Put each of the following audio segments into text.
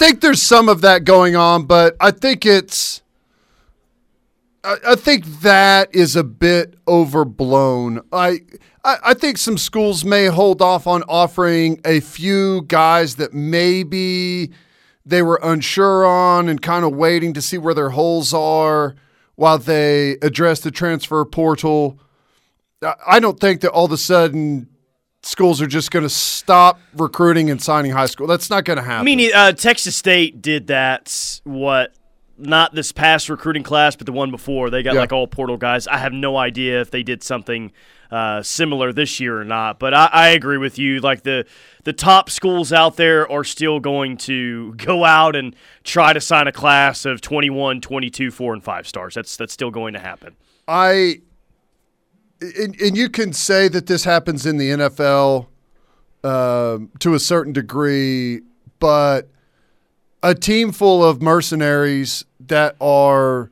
I think there's some of that going on, but I think it's. I, think that is a bit overblown. I, I I think some schools may hold off on offering a few guys that maybe they were unsure on and kind of waiting to see where their holes are while they address the transfer portal. I don't think that all of a sudden schools are just going to stop recruiting and signing high school. That's not going to happen. I mean, uh, Texas State did that. What? Not this past recruiting class, but the one before. They got Yeah. like all portal guys. I have no idea if they did something uh, similar this year or not. But I, I agree with you. Like the the top schools out there are still going to go out and try to sign a class of 21, 22, four and five stars. That's that's still going to happen. I and, and you can say that this happens in the NFL um, to a certain degree, but a team full of mercenaries that are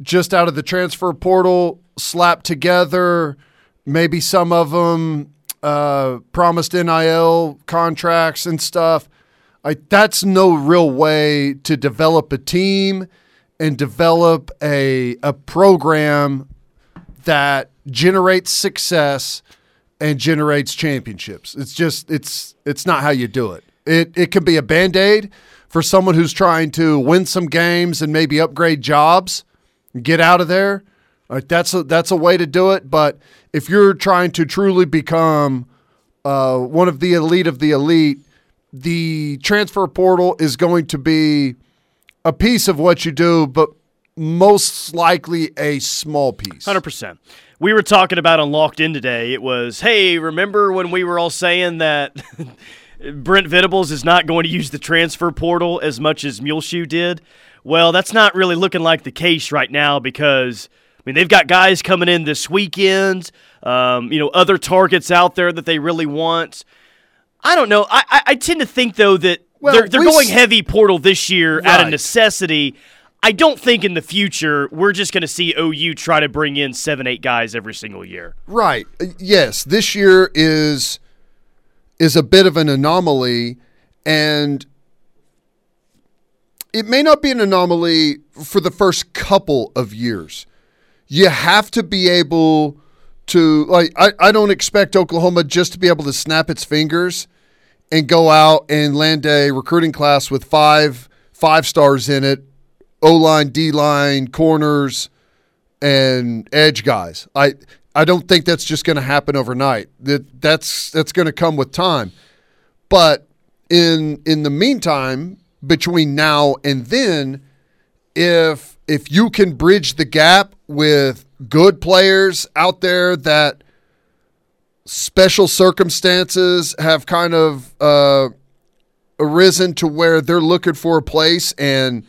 just out of the transfer portal, slapped together, maybe some of them uh, promised NIL contracts and stuff. That's no real way to develop a team and develop a a program that generates success and generates championships. It's just it's it's not how you do it. It it can be a band-aid for someone who's trying to win some games and maybe upgrade jobs, get out of there. Like that's a that's a way to do it, but if you're trying to truly become uh, one of the elite of the elite, the transfer portal is going to be a piece of what you do, but most likely a small piece. Hundred percent. We were talking about on Locked In today. It was, hey, remember when we were all saying that Brent Venables is not going to use the transfer portal as much as Muleshoe did? Well, that's not really looking like the case right now because I mean they've got guys coming in this weekend. Um, you know, other targets out there that they really want. I don't know. I, I, I tend to think though that Well, they're, they're going s- heavy portal this year out of necessity. I don't think in the future we're just going to see OU try to bring in seven, eight guys every single year. Right. Uh, Yes, this year is is a bit of an anomaly and it may not be an anomaly for the first couple of years. You have to be able to like I, I don't expect Oklahoma just to be able to snap its fingers and go out and land a recruiting class with five five stars in it, O line, D line, corners, and edge guys. I I don't think that's just going to happen overnight. That that's that's going to come with time. But in in the meantime, between now and then, if if you can bridge the gap with good players out there that special circumstances have kind of uh, arisen to where they're looking for a place and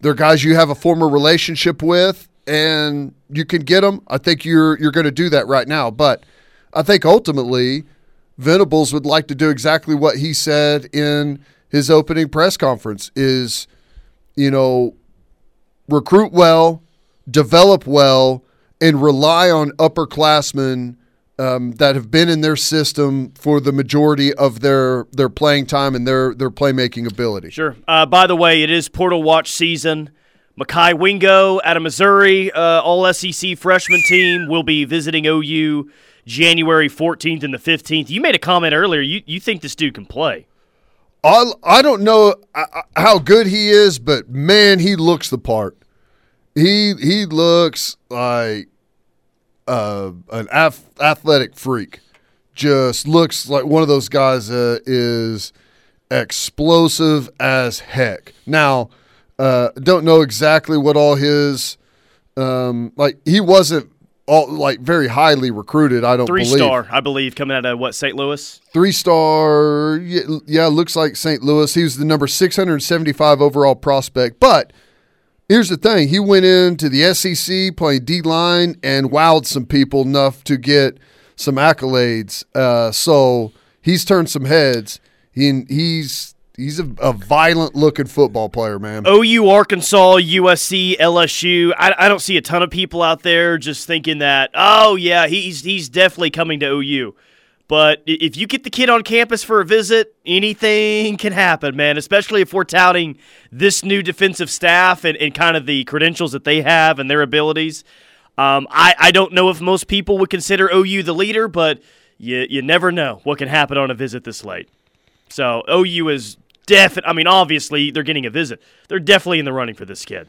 they're guys you have a former relationship with and you can get them. I think you're you're going to do that right now, but I think ultimately Venables would like to do exactly what he said in his opening press conference is you know recruit well, develop well and rely on upperclassmen um, that have been in their system for the majority of their their playing time and their their playmaking ability. Sure. Uh, by the way, it is Portal Watch season. Mekhi Wingo out of Missouri, uh, all SEC freshman team, will be visiting OU January 14th and the 15th. You made a comment earlier. You, you think this dude can play. I I don't know how good he is, but man, he looks the part. He he looks like uh, an ath- athletic freak. Just looks like one of those guys that is explosive as heck. Now, uh, don't know exactly what all his um, like. He wasn't all like very highly recruited. I don't Three believe star, I believe, coming out of what, St. Louis? three star. Yeah, yeah, looks like St. Louis. He was the number 675 overall prospect. But here's the thing: he went into the SEC playing D line and wowed some people enough to get some accolades. Uh, so he's turned some heads. He he's he's a, a violent looking football player, man. OU, Arkansas, USC, LSU. I, I don't see a ton of people out there just thinking that, oh yeah, he's he's definitely coming to OU. But if you get the kid on campus for a visit, anything can happen, man, especially if we're touting this new defensive staff and, and kind of the credentials that they have and their abilities. Um, I, I don't know if most people would consider OU the leader, but you, you never know what can happen on a visit this late. So OU is definitely, I mean, obviously they're getting a visit. They're definitely in the running for this kid.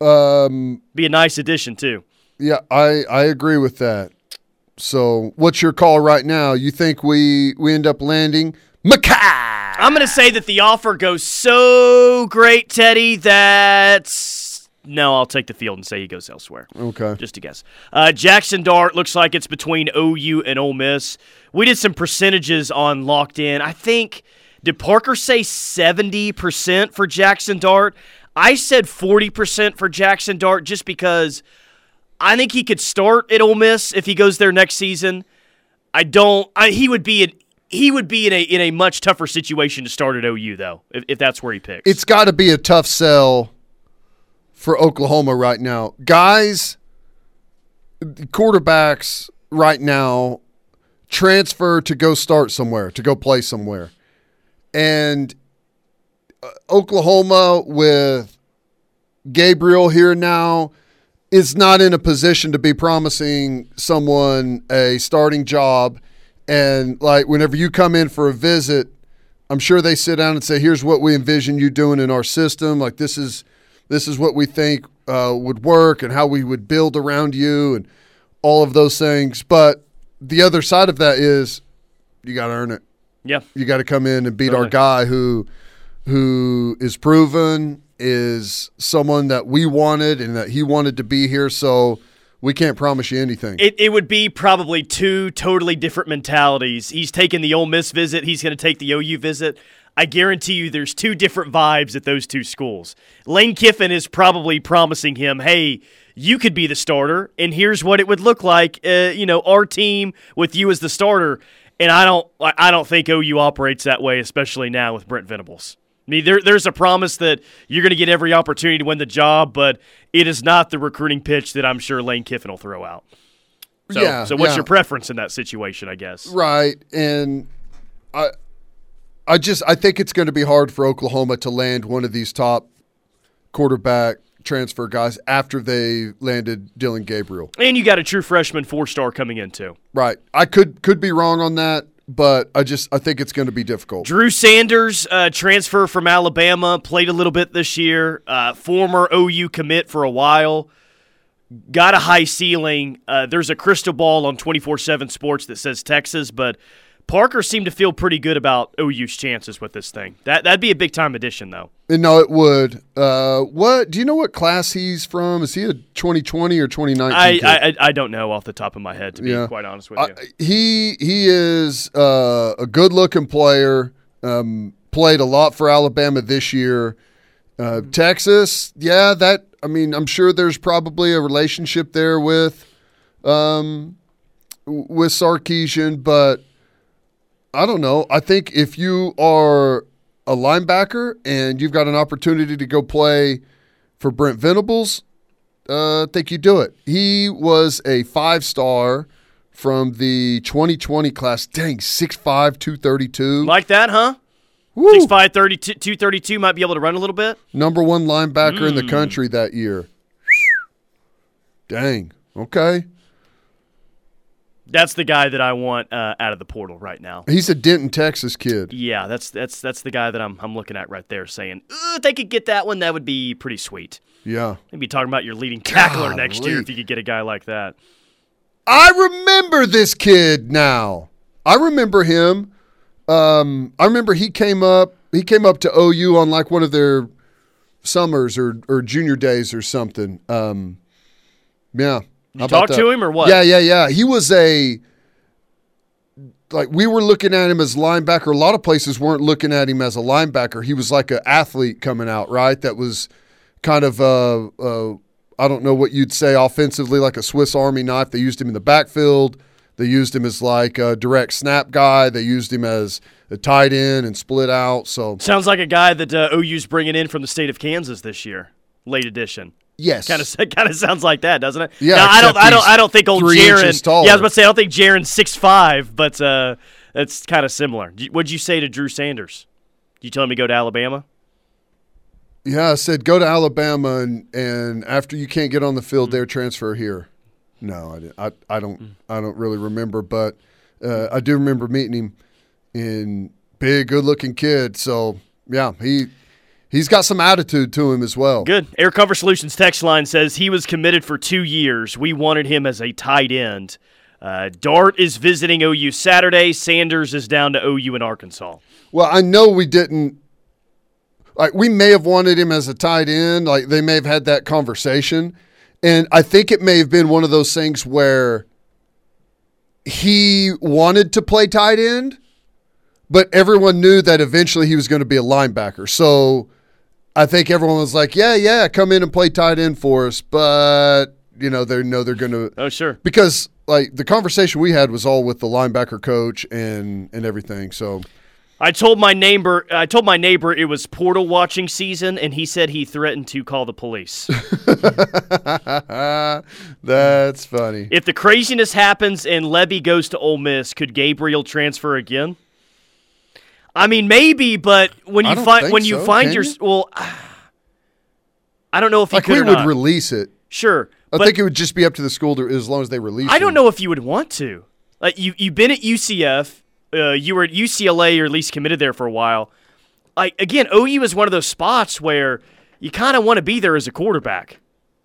Um, Be a nice addition, too. yeah, I I agree with that. So, what's your call right now? You think we we end up landing Mekhi? I'm going to say that the offer goes so great, Teddy, that no, I'll take the field and say he goes elsewhere. Okay. Just a guess. Uh, Jackson Dart looks like it's between OU and Ole Miss. We did some percentages on locked in. I think did Parker say 70% for Jackson Dart? I said 40% for Jackson Dart just because I think he could start at Ole Miss if he goes there next season. I don't. I, he would be in. He would be in a in a much tougher situation to start at OU though, if, if that's where he picks. It's got to be a tough sell for Oklahoma right now. Guys, quarterbacks right now transfer to go start somewhere, to go play somewhere. And uh, Oklahoma with Gabriel here now is not in a position to be promising someone a starting job. And like whenever you come in for a visit, I'm sure they sit down and say, "Here's what we envision you doing in our system. Like this is this is what we think uh, would work, and how we would build around you, and all of those things." But the other side of that is you got to earn it. yeah. You got to come in and beat our guy who who is proven is someone that we wanted and that he wanted to be here. So we can't promise you anything. It, it would be probably two totally different mentalities. He's taking the Ole Miss visit. He's going to take the OU visit. I guarantee you, there's two different vibes at those two schools. Lane Kiffin is probably promising him, "Hey, you could be the starter, and here's what it would look like. Uh, you know, our team with you as the starter." And I don't, I I don't think OU operates that way, especially now with Brent Venables. I mean, there, there's a promise that you're going to get every opportunity to win the job, but it is not the recruiting pitch that I'm sure Lane Kiffin will throw out. So, Yeah, so what's yeah. your preference in that situation? I guess. Right, and I, I just I think it's going to be hard for Oklahoma to land one of these top quarterback transfer guys after they landed Dillon Gabriel. And you got a true freshman four star coming in too. Right, I could could be wrong on that, but I just I think it's going to be difficult. Drew Sanders, uh, transfer from Alabama, played a little bit this year. Uh, former OU commit for a while. Got a high ceiling. Uh, there's a crystal ball on 24 7 Sports that says Texas, but Parker seemed to feel pretty good about OU's chances with this thing. That, that'd be a big time addition, though. And no, it would. Uh, what do you know? What class he's from? Is he a 2020 or 2019? I, kid? I, I- I don't know off the top of my head, to be Yeah. quite honest with I- you. he he is uh, a good looking player. Um, played a lot for Alabama this year. Uh, Texas, yeah, that I mean, I'm sure there's probably a relationship there with um, with Sarkisian, but I don't know. I think if you are a linebacker and you've got an opportunity to go play for Brent Venables, uh, I think you do it. He was a five star from the 2020 class. Dang, 6'5, 232. like that, huh? Woo! 6'5", 32, 232 might be able to run a little bit. Number one linebacker in the Hmm. country that year. Dang. Okay. That's the guy that I want uh, out of the portal right now. He's a Denton, Texas kid. Yeah, that's that's that's the guy that I'm I'm looking at right there, saying if they could get that one, that would be pretty sweet. Yeah. Maybe talking about your leading tackler next year if you could get a guy like that. I remember this kid now. I remember him. Um, I remember he came up. He came up to OU on like one of their summers or or junior days or something. Um, yeah. You talk to him or what? Yeah, yeah, yeah. He was a like we were looking at him as linebacker. A lot of places weren't looking at him as a linebacker. He was like an athlete coming out, right? That was kind of uh, uh I don't know what you'd say offensively, like a Swiss Army knife. They used him in the backfield. They used him as like a direct snap guy. They used him as a tight end and split out. So Sounds like a guy that uh, OU's bringing in from the state of Kansas this year, late edition. Yes. Kind of kind of sounds like that, doesn't it? Yeah, Now, I don't I don't I don't think old Jaron. Yeah, I was about to say I don't think Jaron's six five, but uh, that's kind of similar. What'd you say to Drew Sanders? Did you tell him to go to Alabama? Yeah, I said go to Alabama and, and after you can't get on the Mm. field there, transfer here. No, I, didn't. I, I don't I don't really remember, but uh, I do remember meeting him in big, good looking kid. So yeah, he he's got some attitude to him as well. Good. Air Cover Solutions text line says he was committed for two years. We wanted him as a tight end. Uh, Dart is visiting OU Saturday. Sanders is down to OU in Arkansas. Well, I know we didn't. Like we may have wanted him as a tight end. Like they may have had that conversation, and I think it may have been one of those things where he wanted to play tight end, but everyone knew that eventually he was going to be a linebacker. So I think everyone was like, "Yeah, yeah, come in and play tight end for us." But you know, they know they're going to Oh, sure. because like the conversation we had was all with the linebacker coach and and everything. So. I told my neighbor. I told my neighbor it was portal watching season, and he said he threatened to call the police. That's funny. if the craziness happens and Lebby goes to Ole Miss, could Gabriel transfer again? I mean, maybe, but when you find when you so. find your you? well, I don't know if you Like could we would release it. sure, I think it would just be up to the school to, as long as they release. I don't know if you would want to. Like you, you've been at UCF. Uh, you were at UCLA, or at least committed there for a while. Like again, OU is one of those spots where you kind of want to be there as a quarterback.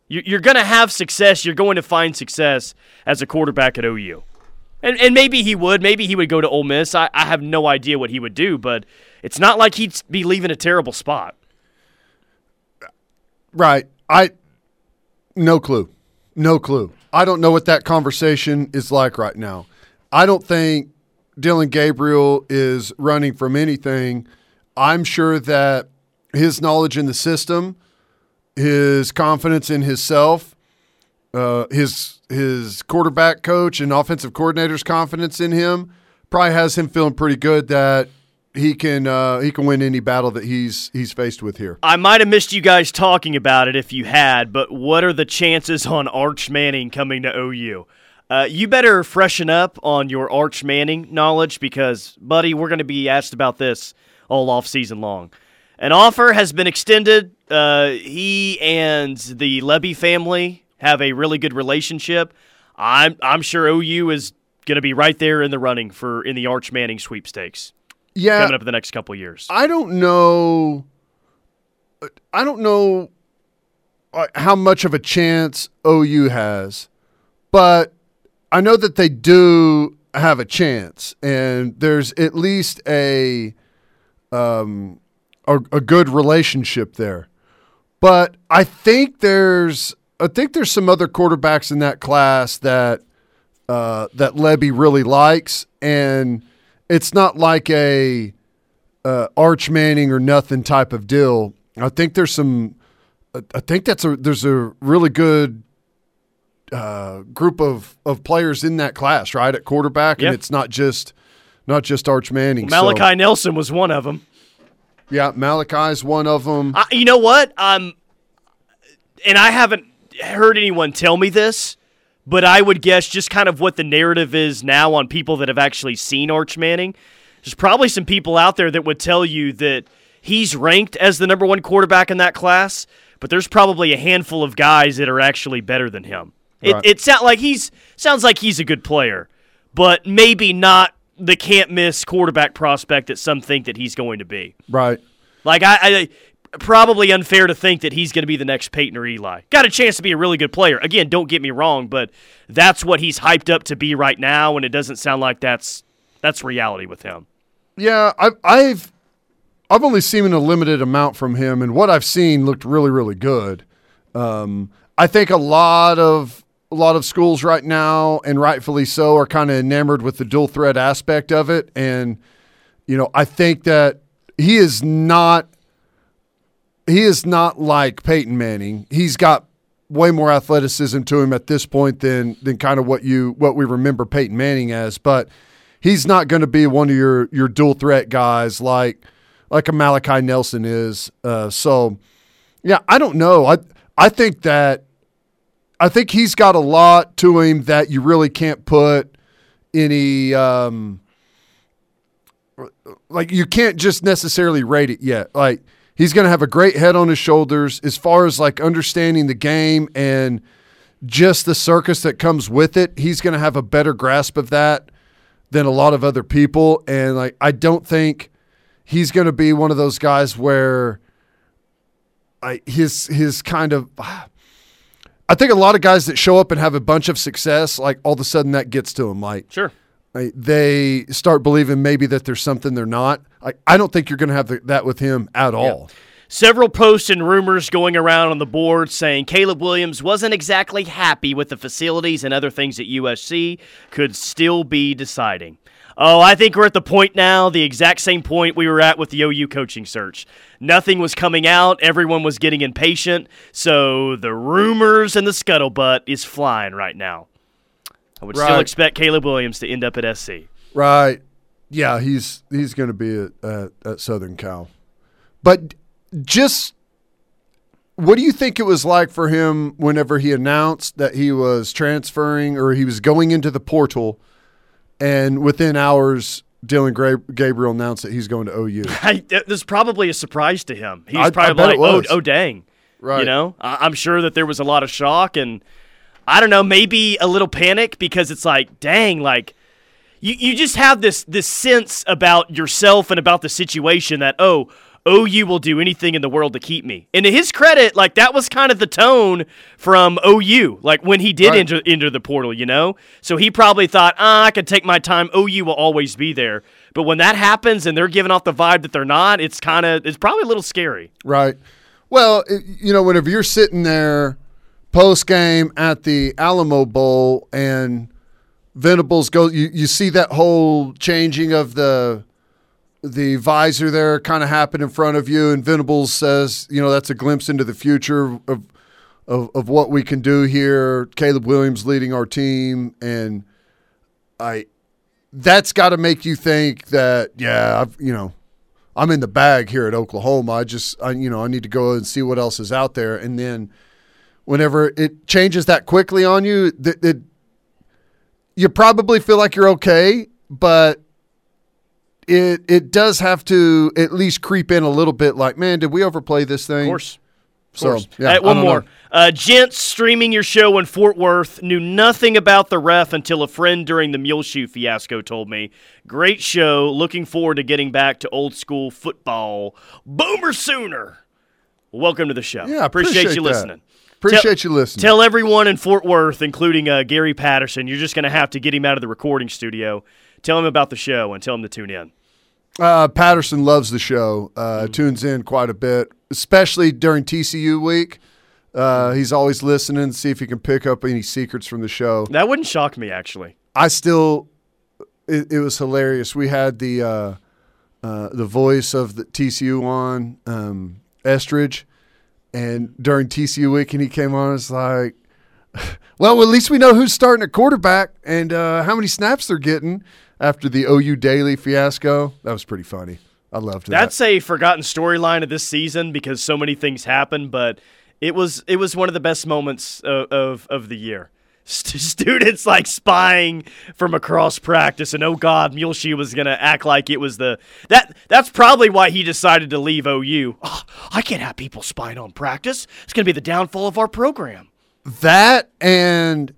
You're going to have success. You're going to find success as a quarterback at OU. And, and maybe he would. Maybe he would go to Ole Miss. I, I have no idea what he would do, but it's not like he'd be leaving a terrible spot. Right. I no clue. No clue. I don't know what that conversation is like right now. I don't think Dillon Gabriel is running from anything. I'm sure that his knowledge in the system, his confidence in himself, uh, his his quarterback coach and offensive coordinator's confidence in him probably has him feeling pretty good that he can uh, he can win any battle that he's he's faced with here. I might have missed you guys talking about it if you had, but what are the chances on Arch Manning coming to OU? Uh, you better freshen up on your Arch Manning knowledge because, buddy, we're going to be asked about this all off season long. An offer has been extended. Uh, he and the Lebby family have a really good relationship. I'm I'm sure OU is going to be right there in the running for in the Arch Manning sweepstakes Yeah, coming up in the next couple years. I don't know. I don't know uh, how much of a chance OU has, but I know that they do have a chance, and there's at least a um a, a good relationship there. But I think there's I think there's some other quarterbacks in that class that uh, that Lebby really likes, and it's not like a uh, Arch Manning or nothing type of deal. I think there's some. I think that's a there's a really good uh, group of of players in that class, right, at quarterback, Yeah. and it's not just not just Arch Manning. Malachi So, Nelson was one of them. yeah, Malachi's one of them. I, you know what? Um, and I haven't heard anyone tell me this, but I would guess just kind of what the narrative is now on people that have actually seen Arch Manning. There's probably some people out there that would tell you that he's ranked as the number one quarterback in that class, but there's probably a handful of guys that are actually better than him. It, Right. it sound like he's sounds like he's a good player, but maybe not the can't miss quarterback prospect that some think that he's going to be. right. Like I, I probably unfair to think that he's going to be the next Peyton or Eli. Got a chance to be a really good player. Again, don't get me wrong, but that's what he's hyped up to be right now, and it doesn't sound like that's that's reality with him. Yeah, I've I've I've only seen a limited amount from him, and what I've seen looked really really good. Um, I think a lot of a lot of schools right now, and rightfully so, are kind of enamored with the dual threat aspect of it, and you know I think that he is not he is not like Peyton Manning. He's got way more athleticism to him at this point than than kind of what you what we remember Peyton Manning as, but he's not going to be one of your your dual threat guys like like a Malachi Nelson is. Uh, so yeah, I don't know. I I think that I think he's got a lot to him that you really can't put any um, like you can't just necessarily rate it yet. Like he's going to have a great head on his shoulders as far as like understanding the game and just the circus that comes with it. He's going to have a better grasp of that than a lot of other people and like I don't think he's going to be one of those guys where I, his his kind of I think a lot of guys that show up and have a bunch of success, like all of a sudden that gets to them. Like, Sure. like, they start believing maybe that there's something they're not. Like, I don't think you're going to have the, that with him at all. Several posts and rumors going around on the board saying Caleb Williams wasn't exactly happy with the facilities and other things at USC, could still be deciding. Oh, I think we're at the point now, the exact same point we were at with the OU coaching search. Nothing was coming out, everyone was getting impatient, so the rumors and the scuttlebutt is flying right now. I would still expect Caleb Williams to end up at SC. Right. Yeah, he's he's going to be at, at, at Southern Cal. But just what do you think it was like for him whenever he announced that he was transferring or he was going into the portal and within hours Dillon Gra- Gabriel announced that he's going to OU? I, this is probably a surprise to him. He I- was I probably like, oh, oh, dang. Right. You know, I, I'm sure that there was a lot of shock and I don't know, maybe a little panic because it's like, dang, like you, you just have this this sense about yourself and about the situation that oh, OU will do anything in the world to keep me. And to his credit, like that was kind of the tone from OU, like when he did Right. enter enter the portal, you know. So he probably thought, ah, I could take my time. OU will always be there. But when that happens and they're giving off the vibe that they're not, it's kind of it's probably a little scary. Right. Well, you know, whenever you're sitting there post game at the Alamo Bowl and Venables go, you, you see that whole changing of the the visor there kind of happen in front of you, and Venables says, you know, that's a glimpse into the future of of, of what we can do here. Caleb Williams leading our team, and I that's got to make you think that yeah, I've you know I'm in the bag here at Oklahoma. I just, I, you know, I need to go and see what else is out there. And then whenever it changes that quickly on you, that it, you probably feel like you're okay, but it it does have to at least creep in a little bit. Like, man, did we overplay this thing? Of course. Of So, course. yeah, All right, one more. Uh, gents streaming your show in Fort Worth knew nothing about the ref until a friend during the Mule Shoe fiasco told me. Great show. Looking forward to getting back to old school football. Boomer Sooner. Welcome to the show. Yeah, appreciate, appreciate you that. listening. Appreciate Tell- you listening. Tell everyone in Fort Worth, including uh, Gary Patterson, you're just going to have to get him out of the recording studio. Tell him about the show and tell him to tune in. Uh, Patterson loves the show. Uh, Mm-hmm. Tunes in quite a bit, especially during TCU week. Uh, he's always listening to see if he can pick up any secrets from the show. That wouldn't shock me, actually. I still, it, it was hilarious. We had the uh, uh, the voice of the TCU on um, Estridge, and during TCU week, and he came on. It's like, well, at least we know who's starting at quarterback and uh, how many snaps they're getting after the OU Daily fiasco. That was pretty funny. I loved that. That's a forgotten storyline of this season because so many things happened, but it was it was one of the best moments of of, of the year. St- students like spying from across practice, and oh god, Muleshoe was gonna act like it was the that. That's probably why he decided to leave OU. Oh, I can't have people spying on practice. It's gonna be the downfall of our program. that and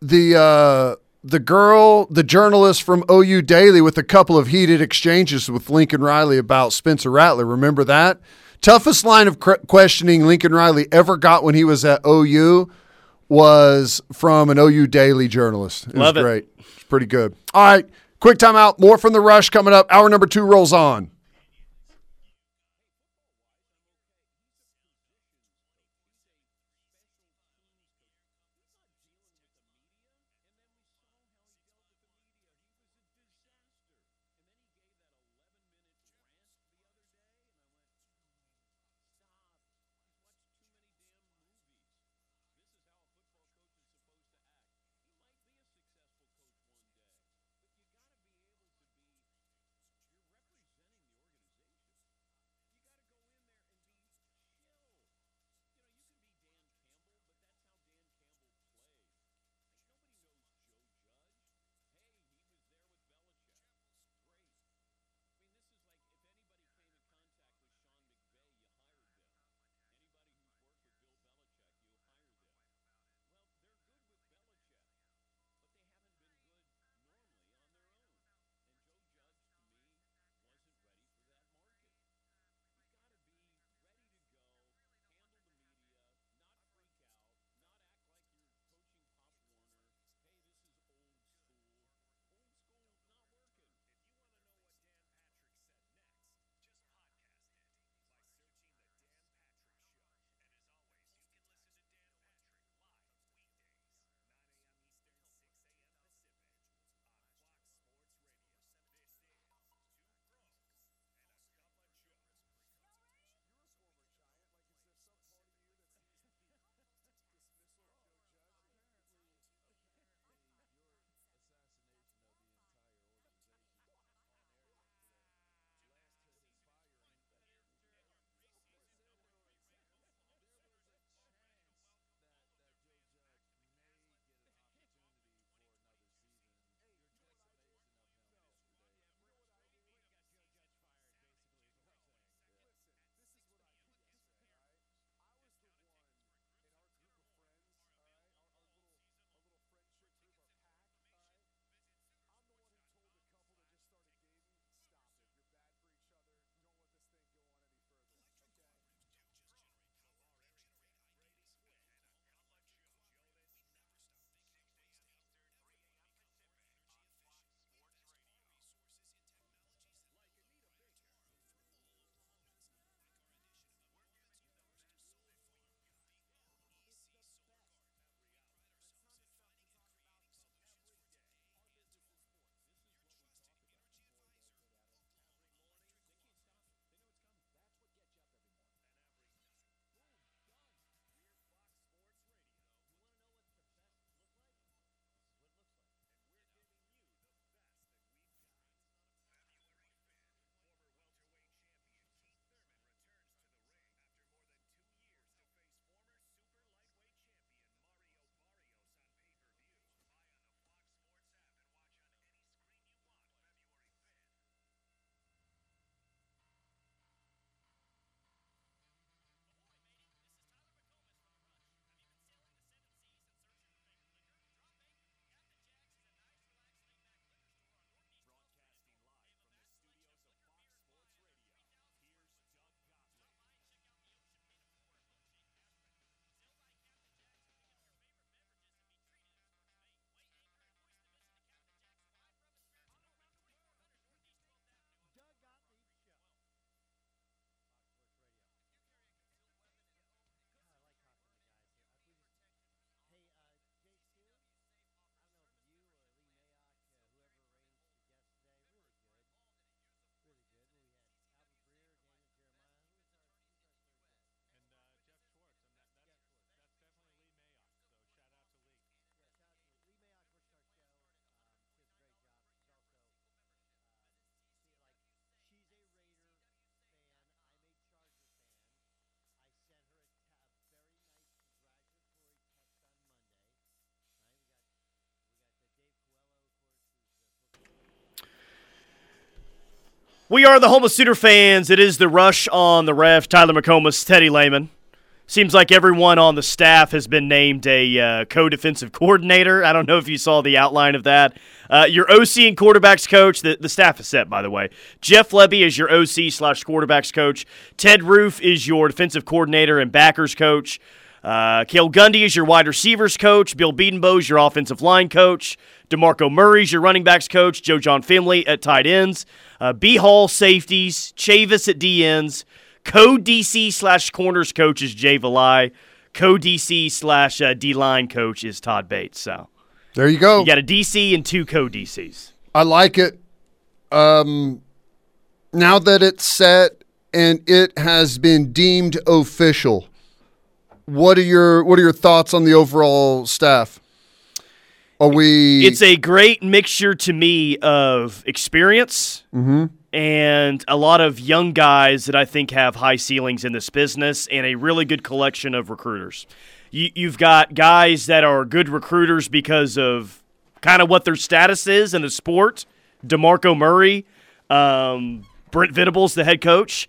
the uh, the girl, the journalist from OU Daily, with a couple of heated exchanges with Lincoln Riley about Spencer Rattler. Remember that toughest line of questioning Lincoln Riley ever got when he was at OU was from an OU Daily journalist. It Love it. was great. It's pretty good. All right, quick timeout. More from the rush coming up. Hour number two rolls on. We are the home of Sooner fans. It is the rush on the ref. Tyler McComas, Teddy Lehman. Seems like everyone on the staff has been named a uh, co-defensive coordinator. I don't know if you saw the outline of that. Uh, your OC and quarterbacks coach, the, the staff is set, by the way. Jeff Lebby is your OC slash quarterbacks coach. Ted Roof is your defensive coordinator and backers coach. Uh, Cale Gundy is your wide receivers coach. Bill Bedenbaugh is your offensive line coach. DeMarco Murray's your running backs coach. Joe Jon Finley at tight ends. Uh, B Hall safeties. Chavis at D ends. Co DC slash corners coach is Jay Valai. Co DC slash uh, D line coach is Todd Bates. So there you go. You got a DC and two co DCs. I like it. Um, now that it's set and it has been deemed official, what are your what are your thoughts on the overall staff? Are we? It's a great mixture to me of experience and a lot of young guys that I think have high ceilings in this business, and a really good collection of recruiters. You, you've got guys that are good recruiters because of kind of what their status is in the sport. Demarco Murray, um, Brent Venables, the head coach,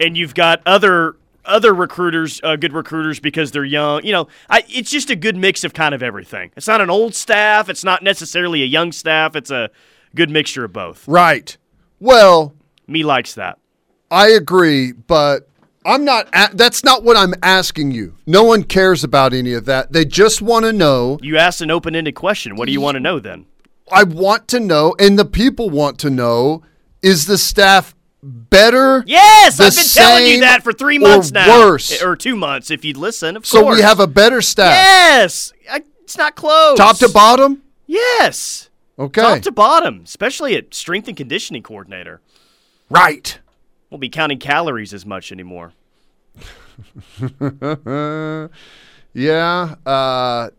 and you've got other other recruiters, uh, good recruiters because they're young. You know, I, it's just a good mix of kind of everything. It's not an old staff. It's not necessarily a young staff. It's a good mixture of both. right. Well, Me likes that. I agree, but I'm not. A- that's not what I'm asking you. No one cares about any of that. They just want to know. You asked an open-ended question. What do you want to know then? I want to know, and the people want to know: is the staff better? Yes, I've been telling you that for three months now, worse? or two months if you'd listen. Of course. So course. we have a better staff, yes. I, it's not close. top to bottom. Yes. Okay, Top to bottom, especially at strength and conditioning coordinator. right. Won't be counting calories as much anymore. Yeah. Uh,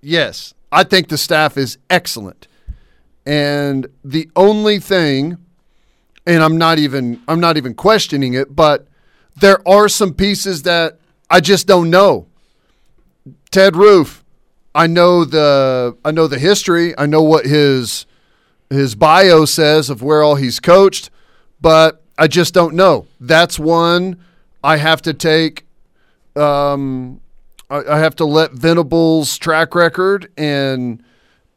yes, I think the staff is excellent, and the only thing, and I'm not even I'm not even questioning it, but there are some pieces that I just don't know. Ted Roof, I know the I know the history. I know what his his bio says of where all he's coached, but I just don't know. That's one I have to take um, I, I have to let Venables' track record and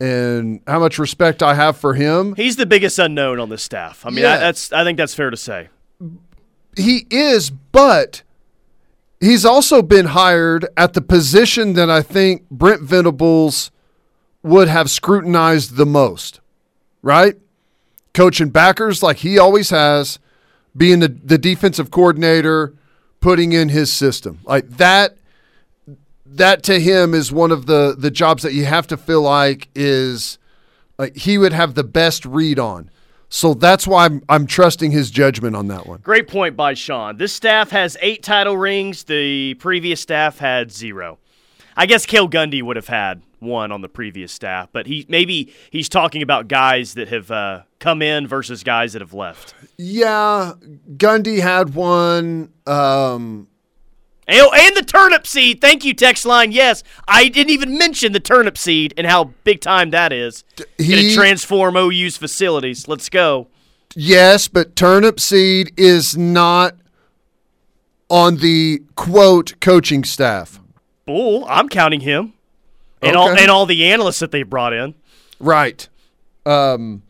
and how much respect I have for him. He's the biggest unknown on this staff. I mean, Yeah. I, that's I think that's fair to say. He is, but he's also been hired at the position that I think Brent Venables would have scrutinized the most, right? Coaching backers like he always has, being the, the defensive coordinator, putting in his system. Like that that to him is one of the the jobs that you have to feel like is like he would have the best read on. So that's why I'm I'm trusting his judgment on that one. Great point by Sean. This staff has eight title rings. The previous staff had zero. I guess Cale Gundy would have had one on the previous staff, but he maybe he's talking about guys that have uh, come in versus guys that have left. Yeah, Gundy had one. Um, oh, and the turnip seed. Thank you, text line. Yes, I didn't even mention the turnip seed and how big time that is. Going to transform OU's facilities. Let's go. yes, but turnip seed is not on the quote coaching staff. Bull. I'm counting him. And all and all the analysts that they brought in. Right. Um,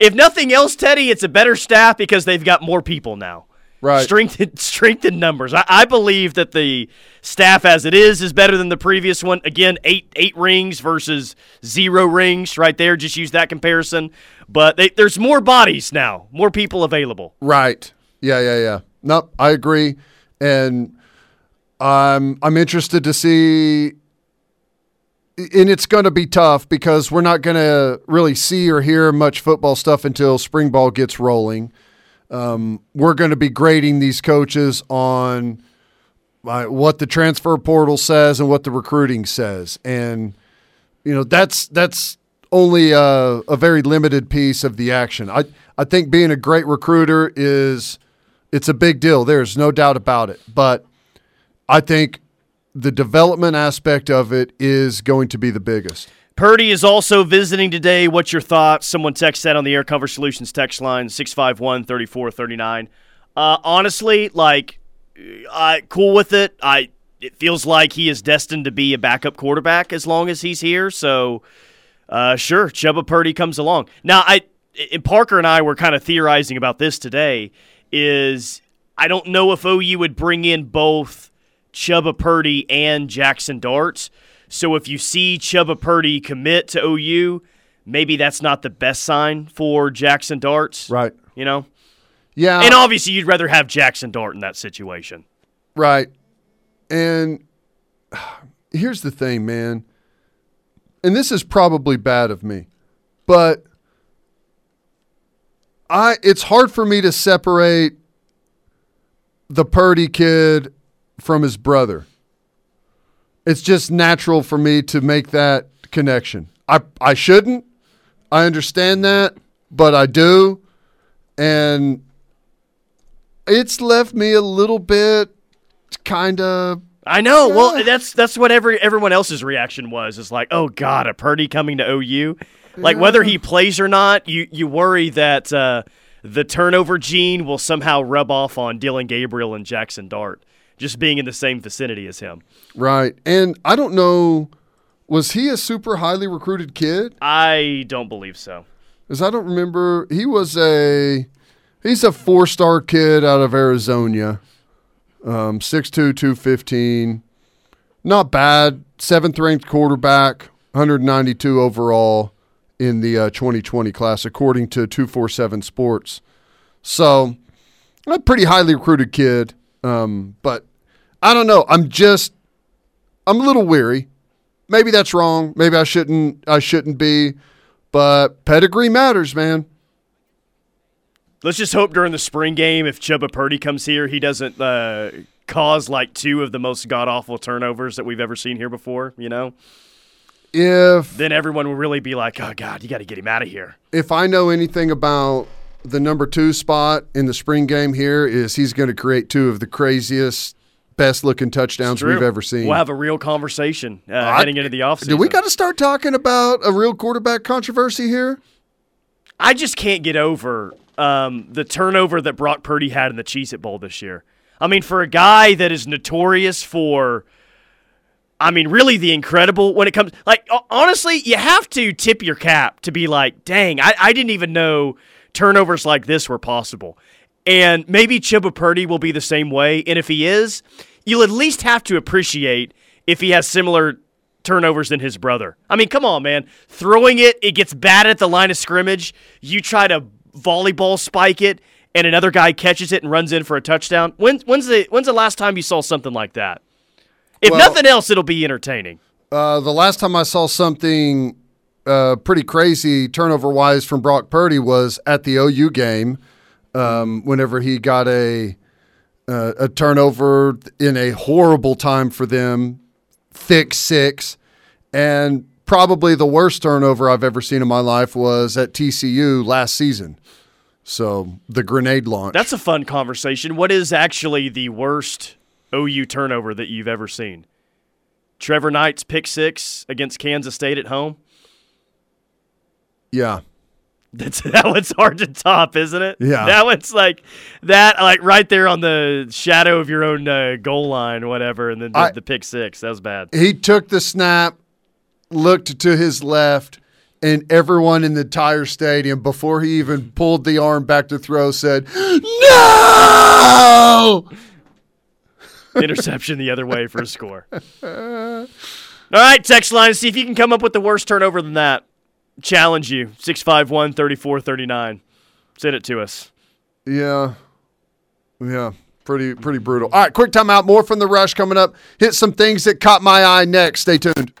If nothing else, Teddy, it's a better staff because they've got more people now. Right. Strength, in- strength in numbers. I, I believe that the staff as it is is better than the previous one. Again, eight eight rings versus zero rings, right there. Just use that comparison. But they, there's more bodies now, more people available. Right. Yeah, yeah, yeah. Nope, I agree. And I'm I'm interested to see and it's going to be tough because we're not going to really see or hear much football stuff until spring ball gets rolling. Um, we're going to be grading these coaches on uh, what the transfer portal says and what the recruiting says, and you know that's that's only a, a very limited piece of the action. I I think being a great recruiter is it's a big deal. There's no doubt about it. But I think the development aspect of it is going to be the biggest. Purdy is also visiting today. What's your thoughts? Someone text that on the Air Cover Solutions text line 651 3439. Uh, honestly, like, I cool with it. I it feels like he is destined to be a backup quarterback as long as he's here. So, uh, sure, Chubba Purdy comes along. Now, I and Parker and I were kind of theorizing about this today. Is I don't know if OU would bring in both Chubba Purdy and Jackson Darts. So if you see Chubba Purdy commit to OU, maybe that's not the best sign for Jackson Darts. Right. You know? Yeah. And obviously, you'd rather have Jackson Dart in that situation. Right. And here's the thing, man. And this is probably bad of me, but I it's hard for me to separate the Purdy kid from his brother. It's just natural for me to make that connection. I I shouldn't. I understand that, but I do. And it's left me a little bit kind of I know. Well, that's that's what every everyone else's reaction was. Is like, oh God, a Purdy coming to OU. Like whether he plays or not, you you worry that uh, the turnover gene will somehow rub off on Dillon Gabriel and Jackson Dart, just being in the same vicinity as him. right. And I don't know was he a super highly recruited kid? I don't believe so. Cuz I don't remember he was a he's a four-star kid out of Arizona. Um 6'2 215. Not bad. 7th ranked quarterback, 192 overall in the uh, 2020 class according to 247 Sports. So, a pretty highly recruited kid. Um, but I don't know. I'm just I'm a little weary. Maybe that's wrong. Maybe I shouldn't I shouldn't be. But pedigree matters, man. Let's just hope during the spring game, if Chubba Purdy comes here, he doesn't uh, cause like two of the most god awful turnovers that we've ever seen here before. You know, If then everyone will really be like, "Oh God, you got to get him out of here." if I know anything about the number two spot in the spring game here, is he's going to create two of the craziest, best looking touchdowns we've ever seen. We'll have a real conversation uh, I- heading into the offseason. Do we got to start talking about a real quarterback controversy here? I just can't get over um, the turnover that Brock Purdy had in the Cheez It Bowl this year. I mean, for a guy that is notorious for, I mean, really the incredible when it comes, like, honestly, you have to tip your cap to be like, dang, I, I didn't even know turnovers like this were possible. And maybe Chubba Purdy will be the same way. And if he is, you'll at least have to appreciate if he has similar turnovers than his brother. I mean, come on, man. Throwing it, it gets bad at the line of scrimmage. You try to volleyball spike it, and another guy catches it and runs in for a touchdown. When, when's the when's the last time you saw something like that? If Well- nothing else, it'll be entertaining. Uh, the last time I saw something uh, pretty crazy turnover wise from Brock Purdy was at the OU game. Um, whenever he got a uh, a turnover in a horrible time for them, pick six, and probably the worst turnover I've ever seen in my life was at TCU last season. So the grenade launch. That's a fun conversation. What is actually the worst OU turnover that you've ever seen? Trevor Knight's pick six against Kansas State at home. yeah. That's that one's hard to top, isn't it? Yeah. that one's like that, like right there on the shadow of your own uh, goal line, whatever, and then the, I- the pick six. That was bad. he took the snap, looked to his left, and everyone in the entire stadium, before he even pulled the arm back to throw, said, No! Interception the other way for a score. All right, text line. See if you can come up with the worst turnover than that. Challenge you 651 3439. Send it to us. Yeah. Yeah. Pretty pretty brutal. All right, quick timeout. More from the rush coming up. Hit some things that caught my eye next. Stay tuned.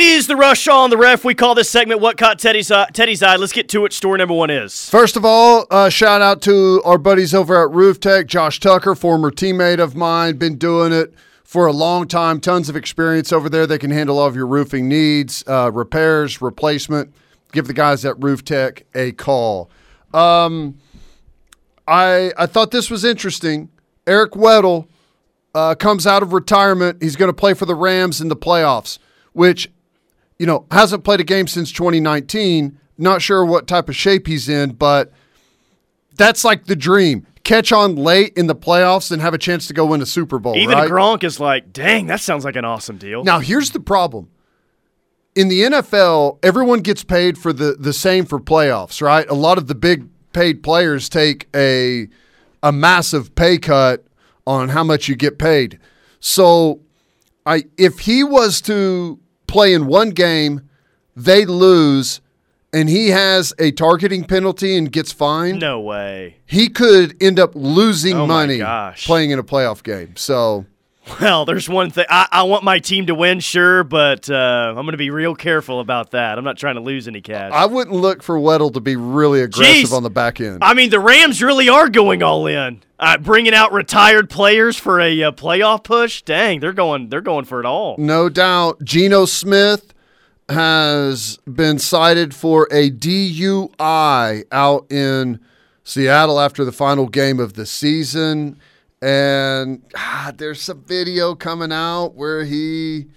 Is the rush on the ref. We call this segment "What Caught Teddy's Eye." Teddy's Eye. Let's get to it. Story number one is First of all, uh, shout out to our buddies over at Roof Tech. Josh Tucker, former teammate of mine, been doing it for a long time. Tons of experience over there. They can handle all of your roofing needs, uh, repairs, replacement. Give the guys at Roof Tech a call. Um, I I thought this was interesting. Eric Weddle uh, comes out of retirement. He's going to play for the Rams in the playoffs, which you know hasn't played a game since 2019. Not sure what type of shape he's in, but that's like the dream. Catch on late in the playoffs and have a chance to go win a Super Bowl. even right? Gronk is like, "Dang, that sounds like an awesome deal." Now, here's the problem. In the NFL, everyone gets paid for the, the same for playoffs, right? A lot of the big paid players take a a massive pay cut on how much you get paid. So, I if he was to play in one game, they lose and he has a targeting penalty and gets fined, No way. he could end up losing Oh money gosh. playing in a playoff game. So, Well, there's one thing. I, I want my team to win, sure, but uh, I'm going to be real careful about that. I'm not trying to lose any cash. I wouldn't look for Weddle to be really aggressive Jeez. on the back end. I mean, the Rams really are going all in, uh, bringing out retired players for a uh, playoff push. Dang, they're going. They're going for it all. no doubt. Geno Smith has been cited for a DUI out in Seattle after the final game of the season. And ah, there's some video coming out where he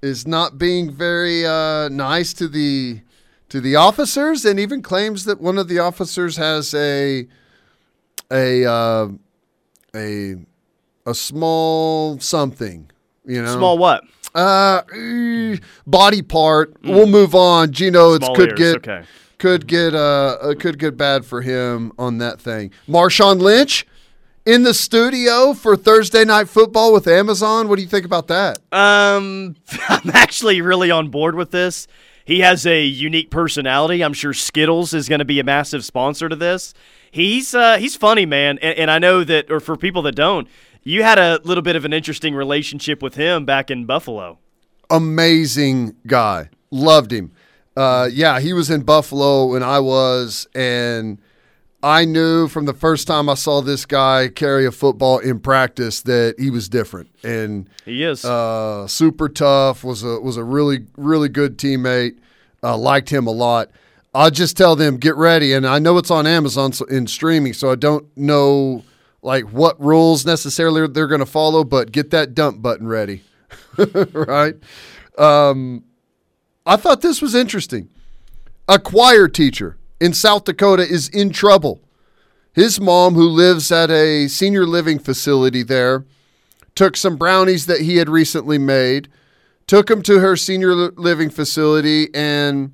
is not being very uh, nice to the to the officers, and even claims that one of the officers has a a uh, a a small something, you know, Small what? uh, body part. We'll move on. Geno, it could ears, get okay. could get uh, uh could get bad for him on that thing. Marshawn Lynch in the studio for Thursday night football with Amazon. What do you think about that? Um, I'm actually really on board with this. He has a unique personality. I'm sure Skittles is going to be a massive sponsor to this. He's uh, he's funny, man, and, and I know that, or for people that don't, you had a little bit of an interesting relationship with him back in Buffalo. amazing guy. Loved him. Uh, yeah, he was in Buffalo when I was, and I knew from the first time I saw this guy carry a football in practice that he was different and He is. uh, super tough. was a was a really really good teammate. Uh, liked him a lot. I'll just tell them get ready, and I know it's on Amazon so, in streaming, so I don't know like what rules necessarily they're going to follow, but get that dump button ready, right? Um, I thought this was interesting. A choir teacher in South Dakota is in trouble. His mom, who lives at a senior living facility there, took some brownies that he had recently made, took them to her senior living facility, and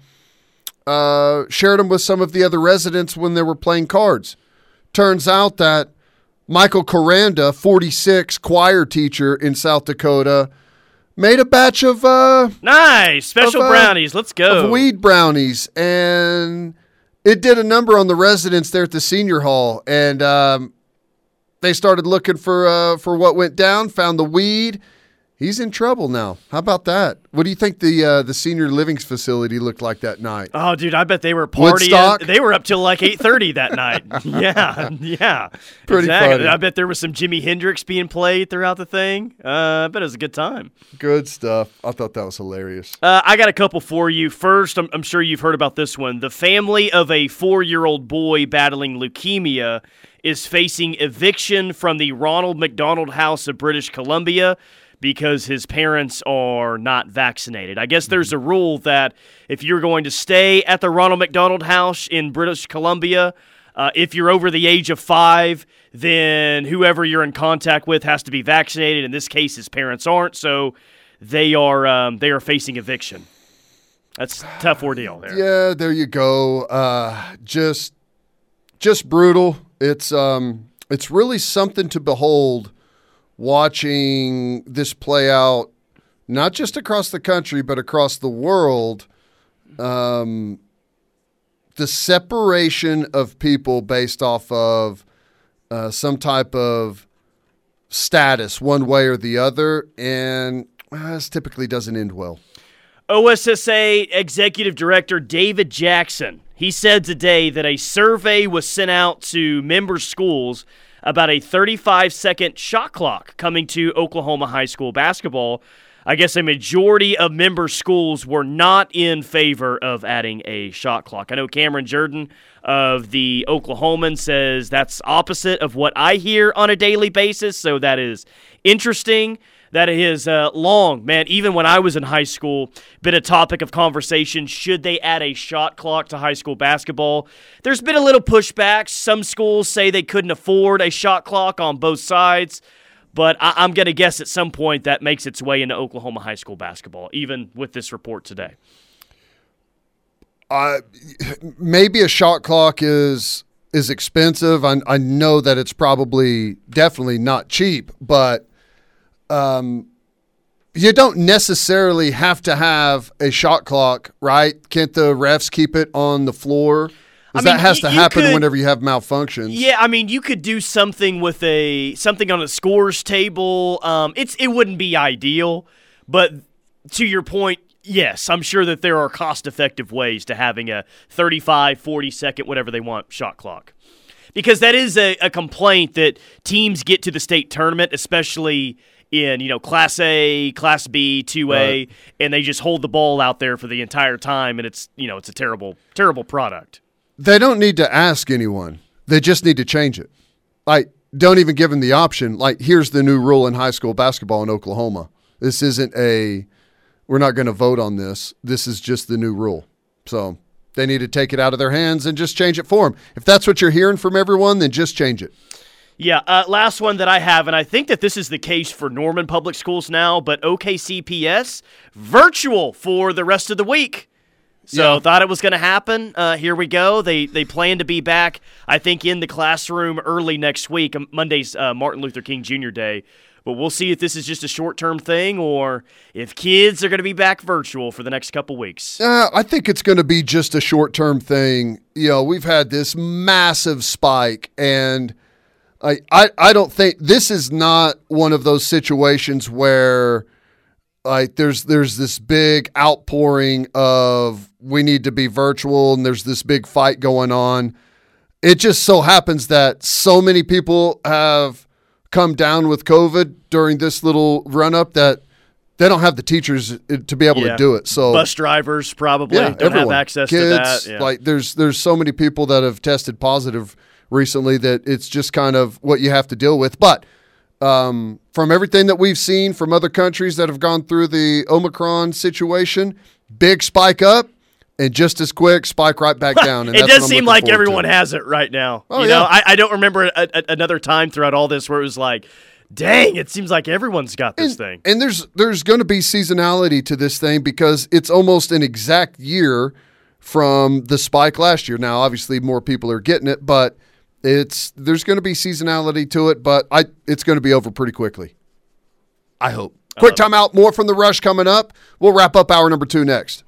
uh, shared them with some of the other residents when they were playing cards. Turns out that Michael Coranda, 46, choir teacher in South Dakota, made a batch of uh, nice special of, uh, brownies. Let's go. of weed brownies, and it did a number on the residents there at the senior hall, and um, they started looking for uh, for what went down. Found the weed. He's in trouble now. How about that? What do you think the uh, the senior living facility looked like that night? Oh, dude, I bet they were Woodstock? partying. They were up till like eight thirty that night. Yeah, yeah, Pretty exactly. funny. I bet there was some Jimi Hendrix being played throughout the thing. Uh, I bet it was a good time. Good stuff. I thought that was hilarious. Uh, I got a couple for you. First, I'm, I'm sure you've heard about this one. The family of a four-year-old boy battling leukemia is facing eviction from the Ronald McDonald House of British Columbia because his parents are not vaccinated. I guess there's a rule that if you're going to stay at the Ronald McDonald House in British Columbia, uh, if you're over the age of five, then whoever you're in contact with has to be vaccinated. In this case, his parents aren't, so they are um, they are facing eviction. That's tough ordeal there. Yeah, there you go. Uh, just just brutal. It's um it's really something to behold watching this play out not just across the country but across the world. Um the separation of people based off of uh, some type of status, one way or the other, and uh, this typically doesn't end well. OSSA Executive Director David Jackson. He said today that a survey was sent out to member schools about a 35 second shot clock coming to Oklahoma high school basketball. I guess a majority of member schools were not in favor of adding a shot clock. I know Cameron Jourdan of the Oklahoman says that's opposite of what I hear on a daily basis, so that is interesting that has uh, long, man, even when I was in high school, been a topic of conversation. Should they add a shot clock to high school basketball? There's been a little pushback. Some schools say they couldn't afford a shot clock on both sides. But I- am going to guess at some point that makes its way into Oklahoma high school basketball, even with this report today. Uh, maybe a shot clock is is expensive. I, I know that it's probably definitely not cheap, but um, you don't necessarily have to have a shot clock, right? Can't the refs keep it on the floor? I mean, that has to happen could, whenever you have malfunctions. Yeah, I mean, you could do something with a something on a scores table. Um, it's it wouldn't be ideal, but to your point, yes, I'm sure that there are cost-effective ways to having a 35, 40 second, whatever they want, shot clock. Because that is a, a complaint that teams get to the state tournament, especially – in you know class A, class B, 2A right. and they just hold the ball out there for the entire time and it's you know it's a terrible terrible product. They don't need to ask anyone. They just need to change it. Like don't even give them the option like here's the new rule in high school basketball in Oklahoma. This isn't a we're not going to vote on this. This is just the new rule. So they need to take it out of their hands and just change it for them. If that's what you're hearing from everyone, then just change it. Yeah, uh, last one that I have, and I think that this is the case for Norman Public Schools now, but OKCPS virtual for the rest of the week. So yeah. thought it was going to happen. Uh, here we go. They they plan to be back, I think, in the classroom early next week. Um, Monday's uh, Martin Luther King Jr. Day. But we'll see if this is just a short term thing or if kids are going to be back virtual for the next couple weeks. Uh, I think it's going to be just a short term thing. You know, we've had this massive spike, and I, I, I don't think this is not one of those situations where like there's there's this big outpouring of we need to be virtual and there's this big fight going on. It just so happens that so many people have come down with COVID during this little run up that they don't have the teachers uh, to be able yeah. to do it. So bus drivers probably yeah, don't everyone. have access Kids, to that. Yeah. Like there's there's so many people that have tested positive recently that it's just kind of what you have to deal with. But um, from everything that we've seen from other countries that have gone through the Omicron situation, big spike up and just as quick spike right back down. it does seem like everyone to. has it right now. Oh, you yeah. know, I, I don't remember a, a, another time throughout all this where it was like, dang, it seems like everyone's got this and, thing. And there's there's going to be seasonality to this thing because it's almost an exact year from the spike last year. Now, obviously, more people are getting it, but it's there's going to be seasonality to it, but I it's going to be over pretty quickly. I hope. Quick timeout. More from the rush coming up. We'll wrap up hour number two next.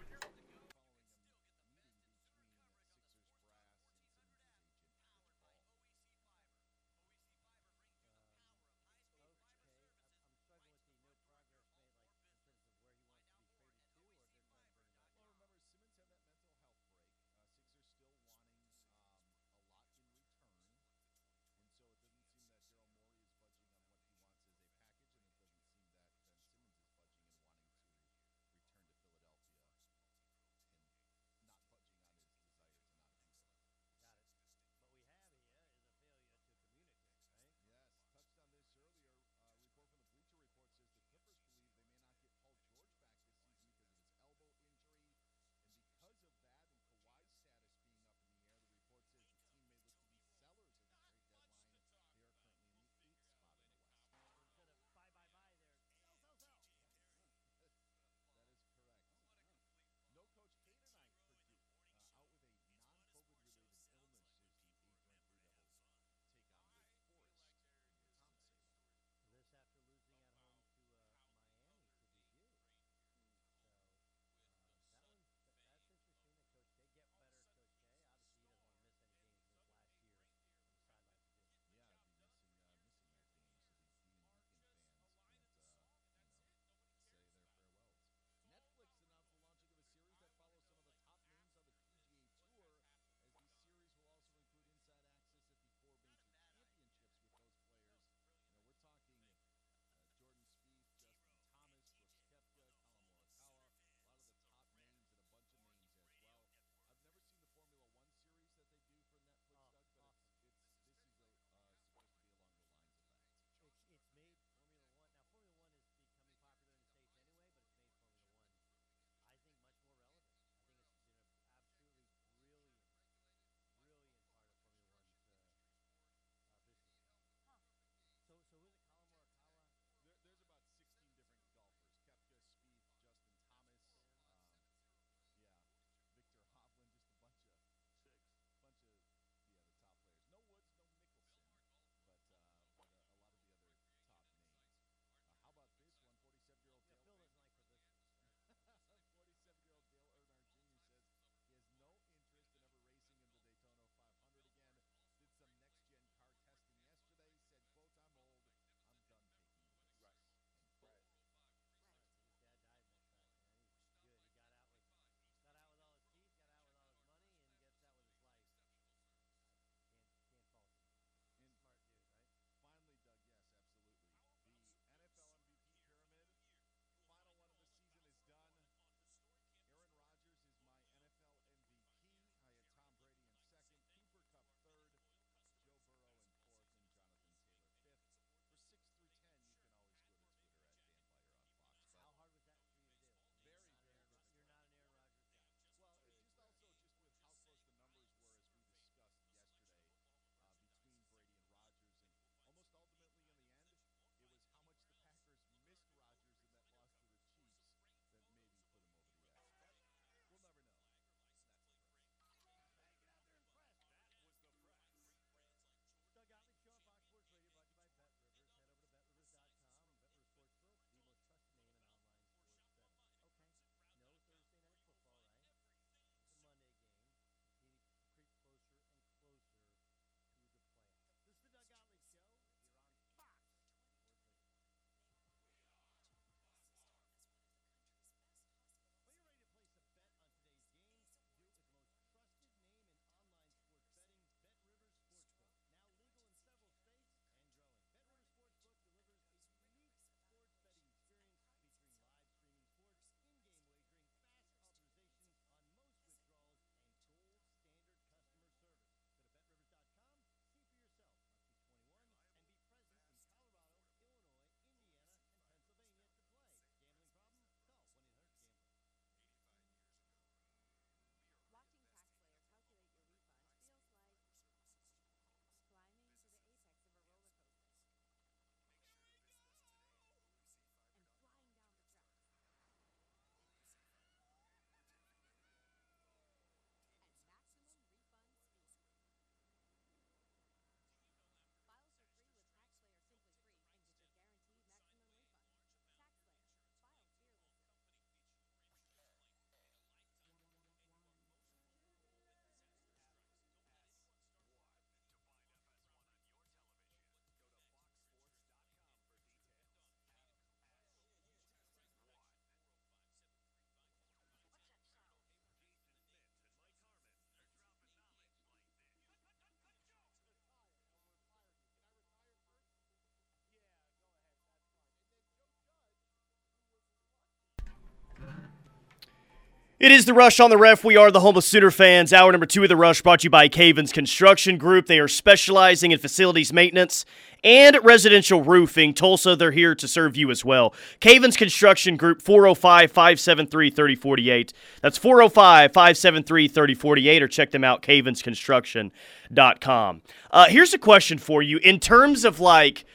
It is the Rush on the Ref. We are the home of Sooner fans. Hour number two of the Rush brought to you by Cavens Construction Group. They are specializing in facilities maintenance and residential roofing. Tulsa, they're here to serve you as well. Cavens Construction Group, 405 573 3048. That's 405 573 3048, or check them out, cavensconstruction.com. Uh, here's a question for you. In terms of like,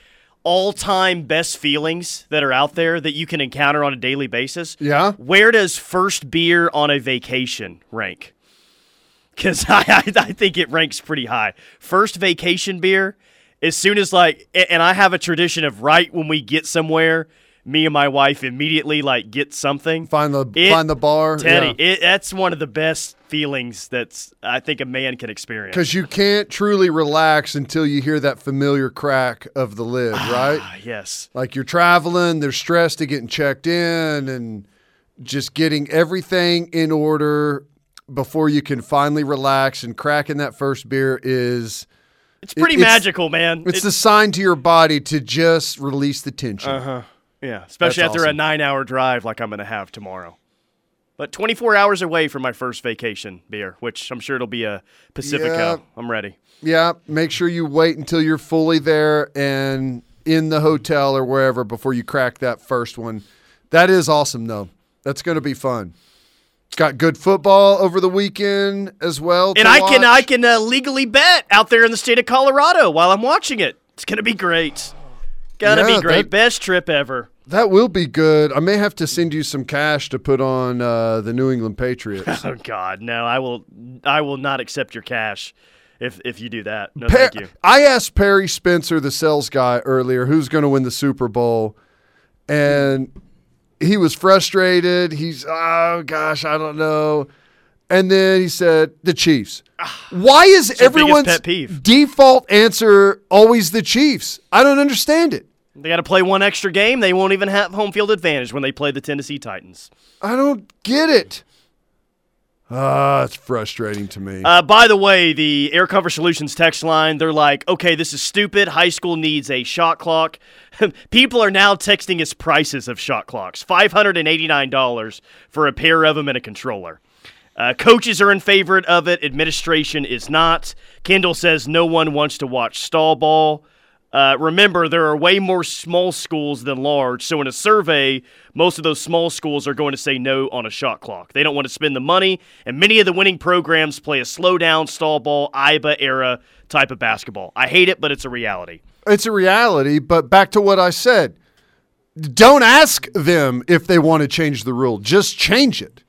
all time best feelings that are out there that you can encounter on a daily basis. Yeah. Where does first beer on a vacation rank? Because I, I, I think it ranks pretty high. First vacation beer, as soon as like, and I have a tradition of right when we get somewhere, me and my wife immediately like get something. Find the It- find the bar. Teddy, it, that's one of the best feelings that's I think a man can experience. Because you can't truly relax until you hear that familiar crack of the lid, right? Ah, yes. like you're traveling, they're stressed to getting checked in and just getting everything in order before you can finally relax and cracking that first beer is It's pretty it's- magical, man. it's It- the sign to your body to just release the tension. Uh-huh. Yeah, especially That's after a nine-hour drive like I'm going to have tomorrow. But 24 hours away from my first vacation beer, which I'm sure it'll be a Pacifico. Yeah. I'm ready. Yeah, make sure you wait until you're fully there and in the hotel or wherever before you crack that first one. That is awesome, though. That's going to be fun. Got good football over the weekend as well. And to I can. I can uh, legally bet out there in the state of Colorado while I'm watching it. It's going to be great. Gonna Yeah, be great. that- Best trip ever. That will be good. I may have to send you some cash to put on uh, the New England Patriots. Oh God, no! I will I will not accept your cash if if you do that. No, Per- thank you. I asked Perry Spencer, the sales guy, earlier who's going to win the Super Bowl, and he was frustrated. He's, oh gosh, I don't know. And then he said, the Chiefs. Why is everyone's default answer always the Chiefs? I don't understand it. They got to play one extra game. They won't even have home field advantage when they play the Tennessee Titans. I don't get it. Ah, it's frustrating to me. Uh, by the way, the Air Cover Solutions text line, they're like, okay, this is stupid. High school needs a shot clock. People are now texting us prices of shot clocks $589 for a pair of them and a controller. Uh, coaches are in favor of it. Administration is not. Kendall says no one wants to watch stall ball. Uh, remember, there are way more small schools than large. So, in a survey, most of those small schools are going to say no on a shot clock. They don't want to spend the money, and many of the winning programs play a slow down, stall ball, IBA era type of basketball. I hate it, but it's a reality. it's a reality, but back to what I said. Don't ask them if they want to change the rule. Just change it.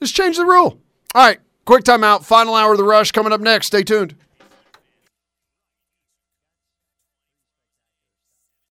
Just change the rule. All right, quick timeout. Final hour of the rush coming up next. Stay tuned.